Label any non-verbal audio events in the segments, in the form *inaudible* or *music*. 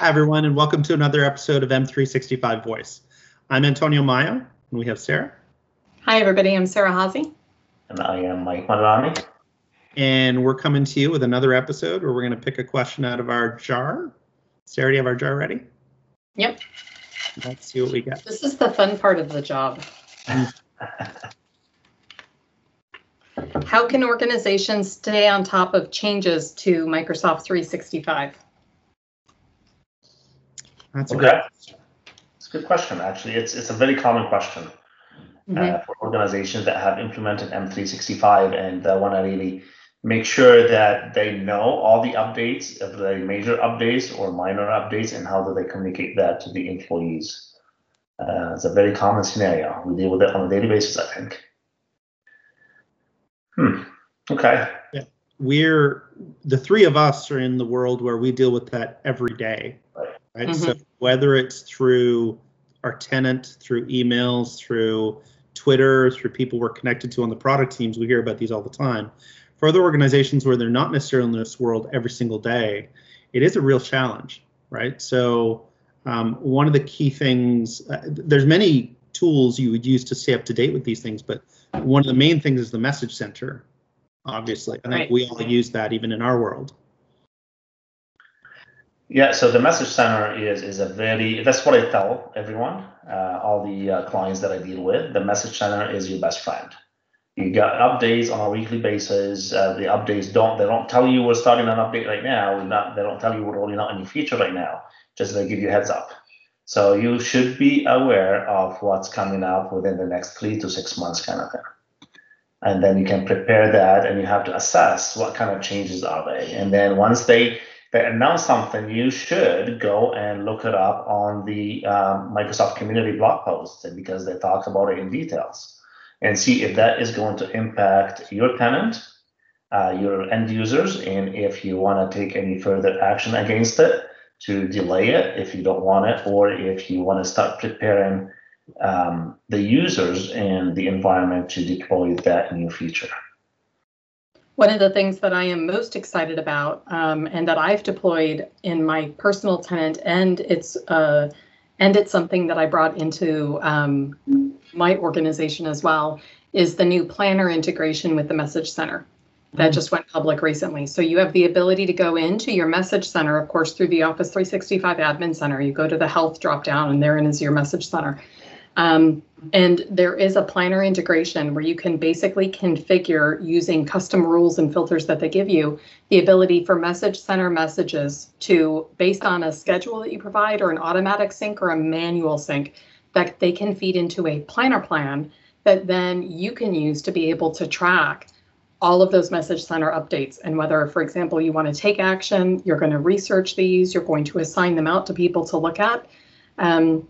Hi, everyone, and welcome to another episode of M365 Voice. I'm Antonio Maio, and we have Sarah. Hi, everybody. I'm Sarah Haase. And I am Mike Maadarani. And we're coming to you with another episode where we're going to pick a question out of our jar. Sarah, do you have our jar ready? Yep. Let's see what we got. This is the fun part of the job. *laughs* How can organizations stay on top of changes to Microsoft 365? That's a Okay. It's a good question, actually. It's it's a very common question Mhm. uh, for organizations that have implemented M365 and uh, want to really make sure that they know all the updates, of the major updates or minor updates, and how do they communicate that to the employees. Uh, it's a very common scenario. We deal with it on a daily basis, I think. Hmm. Okay. we're the three of us are in the world where we deal with that every day Right. Right so whether it's through our tenant through emails through twitter through people we're connected to on the product teams we hear about these all the time for other organizations where they're not necessarily in this world every single day it is a real challenge right so um, one of the key things uh, there's many tools you would use to stay up to date with these things but one of the main things is the message center obviously. I think Right. we all use that even in our world. Yeah, so the message center is is a very that's what I tell everyone, uh, all the uh, clients that I deal with. The message center is your best friend. You got updates on a weekly basis. Uh, the updates don't they don't tell you we're starting an update right now. Not they don't tell you we're rolling out a new feature right now. Just they give you heads up. So you should be aware of what's coming up within the next three to six months, kind of thing. And then you can prepare that, and you have to assess what kind of changes are they. And then once they they announce something, you should go and look it up on the um, Microsoft community blog posts because they talk about it in details and see if that is going to impact your tenant, uh, your end users, and if you want to take any further action against it to delay it if you don't want it, or if you want to start preparing um, the users and the environment to deploy that new feature. One of the things that I am most excited about um, and that I've deployed in my personal tenant and it's uh, and it's something that I brought into um, my organization as well is the new planner integration with the message center that just went public recently. So you have the ability to go into your message center, of course, through the Office 365 admin center. You go to the health dropdown and therein is your message center. Um, and there is a planner integration where you can basically configure using custom rules and filters that they give you the ability for message center messages to, based on a schedule that you provide or an automatic sync or a manual sync, that they can feed into a planner plan that then you can use to be able to track all of those message center updates and whether, for example, you want to take action, you're going to research these, you're going to assign them out to people to look at. Um,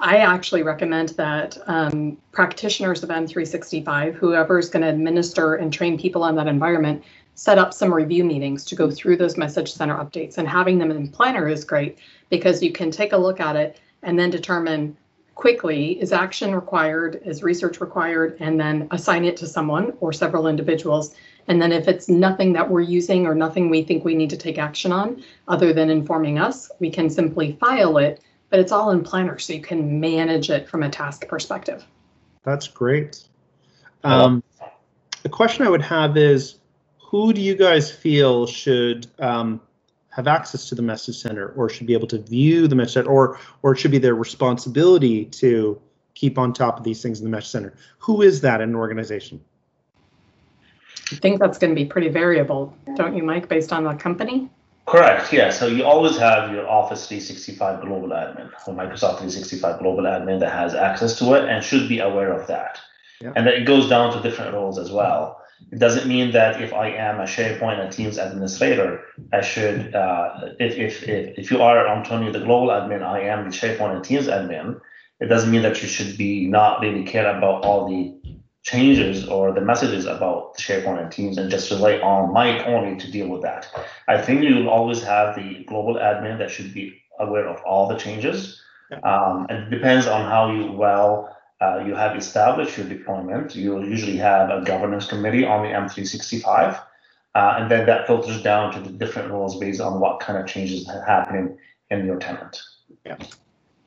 I actually recommend that um, practitioners of M365, whoever is going to administer and train people on that environment, set up some review meetings to go through those message center updates. And having them in Planner is great because you can take a look at it and then determine quickly is action required, is research required, and then assign it to someone or several individuals. And then if it's nothing that we're using or nothing we think we need to take action on, other than informing us, we can simply file it but it's all in Planner, so you can manage it from a task perspective. That's great. Um, the question I would have is, who do you guys feel should um, have access to the message center, or should be able to view the message center, or or it should be their responsibility to keep on top of these things in the message center? Who is that in an organization? I think that's going to be pretty variable, don't you, Mike, based on the company? Correct. Yeah. So you always have your Office 365 Global Admin or Microsoft 365 Global Admin that has access to it and should be aware of that. Yeah. And that it goes down to different roles as well. It doesn't mean that if I am a SharePoint and Teams administrator, I should, uh, if, if, if, if you are Antonio, the global admin, I am the SharePoint and Teams admin, it doesn't mean that you should be not really care about all the changes or the messages about SharePoint and Teams and just rely on Mike only to deal with that. I think you will always have the global admin that should be aware of all the changes. Yeah. Um, and it depends on how you well uh, you have established your deployment. You'll usually have a governance committee on the M365. Uh, and then that filters down to the different roles based on what kind of changes are happening in your tenant.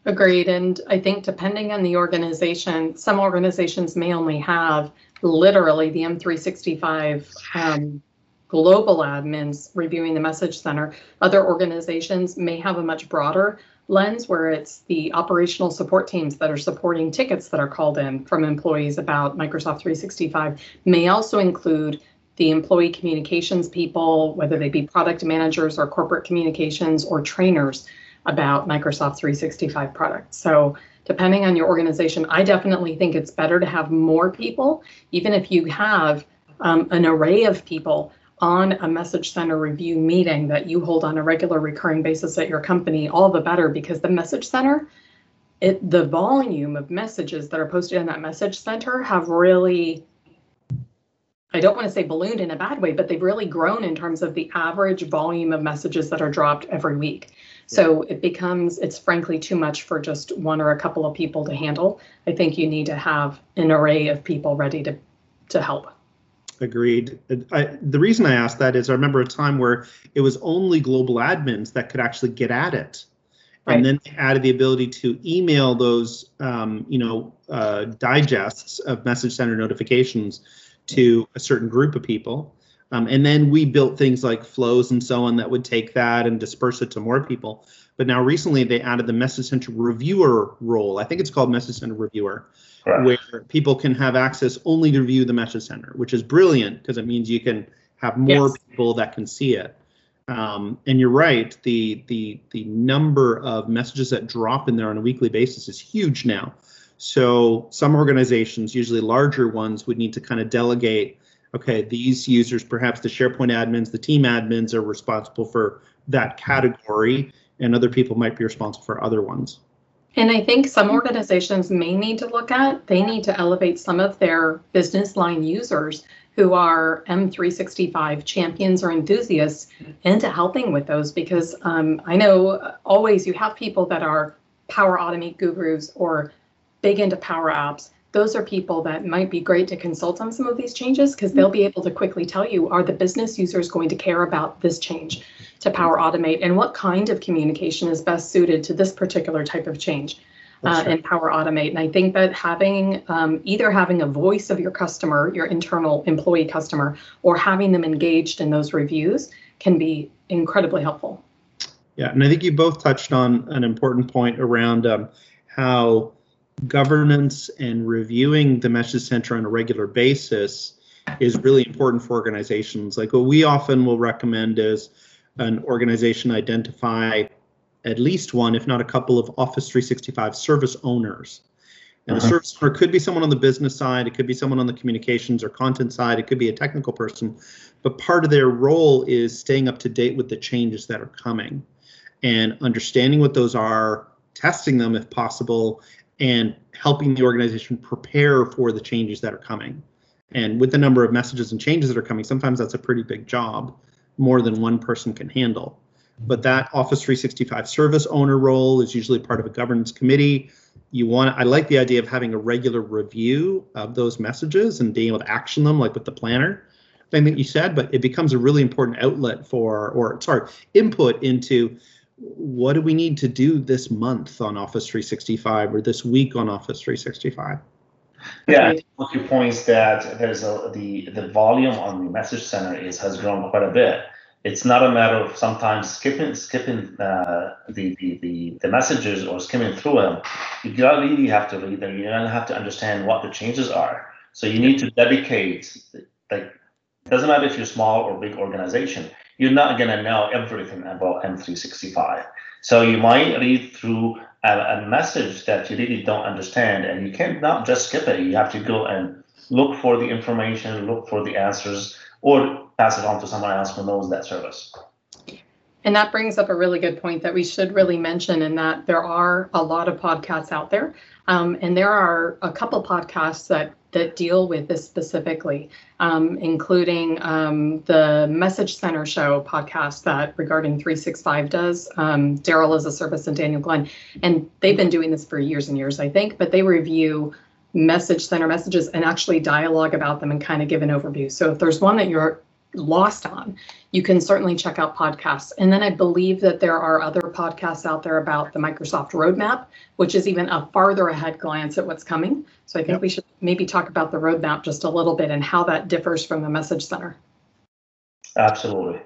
Agreed. And I think depending on the organization, some organizations may only have literally the M365 um, global admins reviewing the message center. Other organizations may have a much broader lens where it's the operational support teams that are supporting tickets that are called in from employees about Microsoft 365 may also include the employee communications people, whether they be product managers or corporate communications or trainers about Microsoft 365 products. So depending on your organization, I definitely think it's better to have more people, even if you have um, an array of people on a message center review meeting that you hold on a regular recurring basis at your company, all the better because the message center, it the volume of messages that are posted in that message center have really I don't want to say ballooned in a bad way, but they've really grown in terms of the average volume of messages that are dropped every week. So it becomes, it's frankly too much for just one or a couple of people to handle. I think you need to have an array of people ready to, to help. Agreed. I, the reason I asked that is I remember a time where it was only global admins that could actually get at it. Right. And then they added the ability to email those, um, you know, uh, digests of message center notifications to a certain group of people. Um, and then we built things like flows and so on that would take that and disperse it to more people. But now recently they added the Message Center reviewer role. I think it's called Message Center Reviewer, right. where people can have access only to view the Message Center, which is brilliant because it means you can have more yes. people that can see it. Um, and you're right, the the the number of messages that drop in there on a weekly basis is huge now. So some organizations, usually larger ones, would need to kind of delegate. Okay, these users, perhaps the SharePoint admins, the team admins, are responsible for that category, and other people might be responsible for other ones. And I think some organizations may need to look at, they need to elevate some of their business line users who are M365 champions or enthusiasts into helping with those because um, I know always you have people that are Power Automate gurus or big into Power Apps, those are people that might be great to consult on some of these changes because they'll be able to quickly tell you are the business users going to care about this change to Power Automate and what kind of communication is best suited to this particular type of change uh, in Power Automate. And I think that having um, either having a voice of your customer, your internal employee customer, or having them engaged in those reviews can be incredibly helpful. Yeah, and I think you both touched on an important point around um, how governance and reviewing the message center on a regular basis is really important for organizations. Like what we often will recommend is an organization identify at least one, if not a couple of Office 365 service owners. And uh-huh. the service owner could be someone on the business side, it could be someone on the communications or content side, it could be a technical person, but part of their role is staying up to date with the changes that are coming and understanding what those are, testing them if possible, and helping the organization prepare for the changes that are coming. And with the number of messages and changes that are coming, sometimes that's a pretty big job, more than one person can handle. But that Office 365 service owner role is usually part of a governance committee. You want I like the idea of having a regular review of those messages and being able to action them like with the planner thing that you said, but it becomes a really important outlet for or sorry, input into what do we need to do this month on Office 365 or this week on Office 365? Yeah, a few points that there's a the the volume on the message center is has grown quite a bit. It's not a matter of sometimes skipping skipping uh, the, the the the messages or skimming through them. You don't really have to read them. You don't have to understand what the changes are. So you need to dedicate like doesn't matter if you're small or big organization you're not going to know everything about M365. So you might read through a, a, message that you really don't understand, and you can't not just skip it. You have to go and look for the information, look for the answers, or pass it on to someone else who knows that service. And that brings up a really good point that we should really mention, in that there are a lot of podcasts out there, um, and there are a couple podcasts that that deal with this specifically, um, including um, the Message Center Show podcast that Regarding 365 does. Um, Darrell as a Service and Daniel Glenn, and they've been doing this for years and years, I think, but they review message center messages and actually dialogue about them and kind of give an overview. So if there's one that you're lost on, you can certainly check out podcasts. And then I believe that there are other podcasts out there about the Microsoft roadmap, which is even a farther ahead glance at what's coming. So I think Yep. we should maybe talk about the roadmap just a little bit and how that differs from the message center. Absolutely.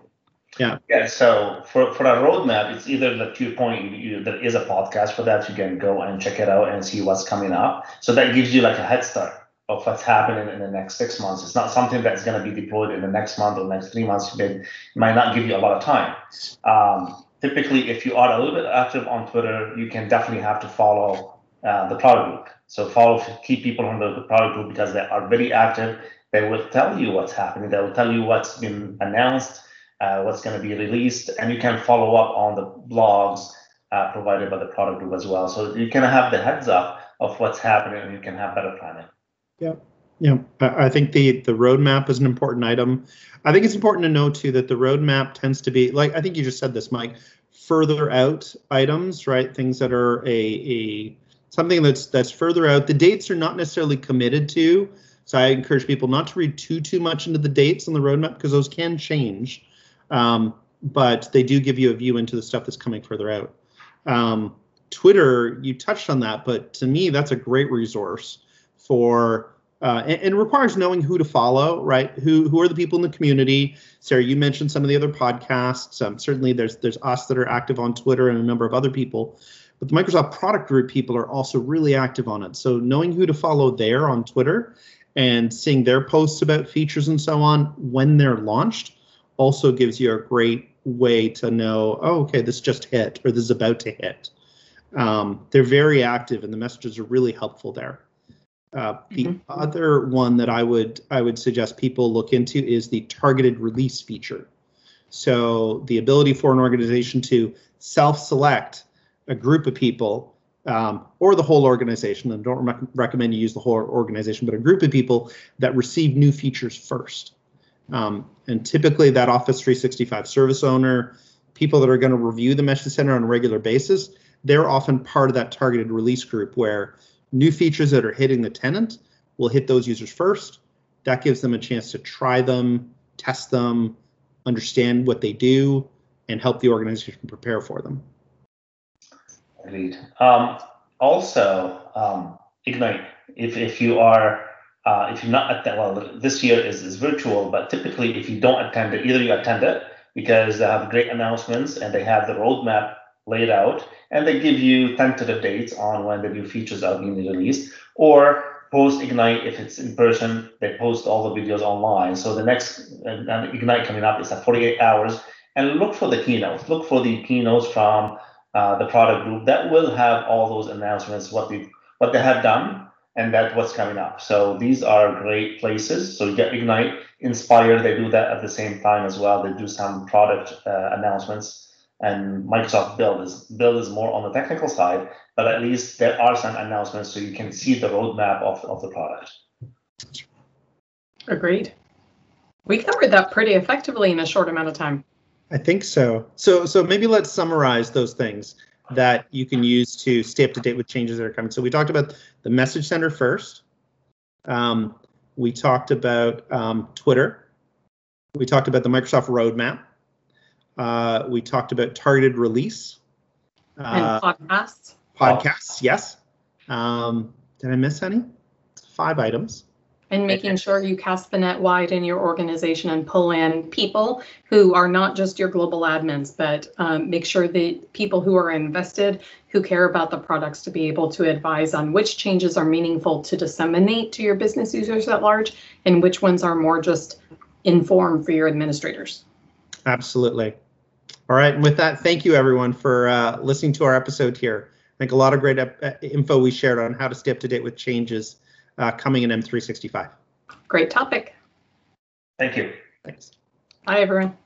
Yeah. Yeah. So for for our roadmap, it's either the to your point, you, you, there is a podcast for that. You can go and check it out and see what's coming up. So that gives you like a head start of what's happening in the next six months. It's not something that's going to be deployed in the next month or next three months. It might not give you a lot of time. Um, typically, if you are a little bit active on Twitter, you can definitely have to follow uh, the product group. So follow key people on the, product group because they are very active. They will tell you what's happening. They will tell you what's been announced, uh, what's going to be released, and you can follow up on the blogs uh, provided by the product group as well. So you can have the heads up of what's happening, and you can have better planning. Yeah, I I think the the roadmap is an important item. I think it's important to know too that the roadmap tends to be like I think you just said this, Mike. Further out items, right? Things that are a a something that's that's further out. The dates are not necessarily committed to, so I encourage people not to read too too much into the dates on the roadmap because those can change. Um, but they do give you a view into the stuff that's coming further out. Um, Twitter, you touched on that, but to me, that's a great resource for uh, and, and, requires knowing who to follow, right? Who who are the people in the community? Sarah, you mentioned some of the other podcasts. Um, certainly, there's there's us that are active on Twitter and a number of other people. But the Microsoft Product Group people are also really active on it. So knowing who to follow there on Twitter and seeing their posts about features and so on when they're launched also gives you a great way to know, oh, okay, this just hit or this is about to hit. Um, they're very active and the messages are really helpful there. Uh, the Mhm. other one that I would I would suggest people look into is the targeted release feature. So the ability for an organization to self-select a group of people um, or the whole organization, and don't rec- recommend you use the whole organization, but a group of people that receive new features first. Um, and typically, that Office 365 service owner, people that are going to review the Message Center on a regular basis, they're often part of that targeted release group where new features that are hitting the tenant will hit those users first. That gives them a chance to try them, test them, understand what they do, and help the organization prepare for them. Agreed. Um, also, um, Ignite, if, if you are, uh, if you're not at that, well, this year is, is virtual, but typically if you don't attend it, either you attend it because they have great announcements and they have the roadmap laid out and they give you tentative dates on when the new features are being released or post Ignite if it's in person, they post all the videos online. So the next uh, Ignite coming up is at 48 hours and look for the keynotes, look for the keynotes from uh, the product group that will have all those announcements, what they what they have done, and that what's coming up. So these are great places. So you get Ignite, Inspire, they do that at the same time as well. They do some product uh, announcements, and Microsoft Build is Build is more on the technical side, but at least there are some announcements so you can see the roadmap of, of the product. Agreed. We covered that pretty effectively in a short amount of time. I think so. So so maybe let's summarize those things that you can use to stay up to date with changes that are coming. So we talked about the message center first. Um, we talked about um, Twitter. We talked about the Microsoft roadmap. Uh, we talked about targeted release. And Uh, podcasts. podcasts, yes. Um, did I miss any? Five items. And making sure you cast the net wide in your organization and pull in people who are not just your global admins, but um, make sure the people who are invested, who care about the products to be able to advise on which changes are meaningful to disseminate to your business users at large and which ones are more just informed for your administrators. Absolutely. All right. And with that, thank you everyone for uh, listening to our episode here. I think a lot of great ep- uh, info we shared on how to stay up to date with changes uh, coming in M365. Great topic. Thank you. Thanks. Hi, everyone.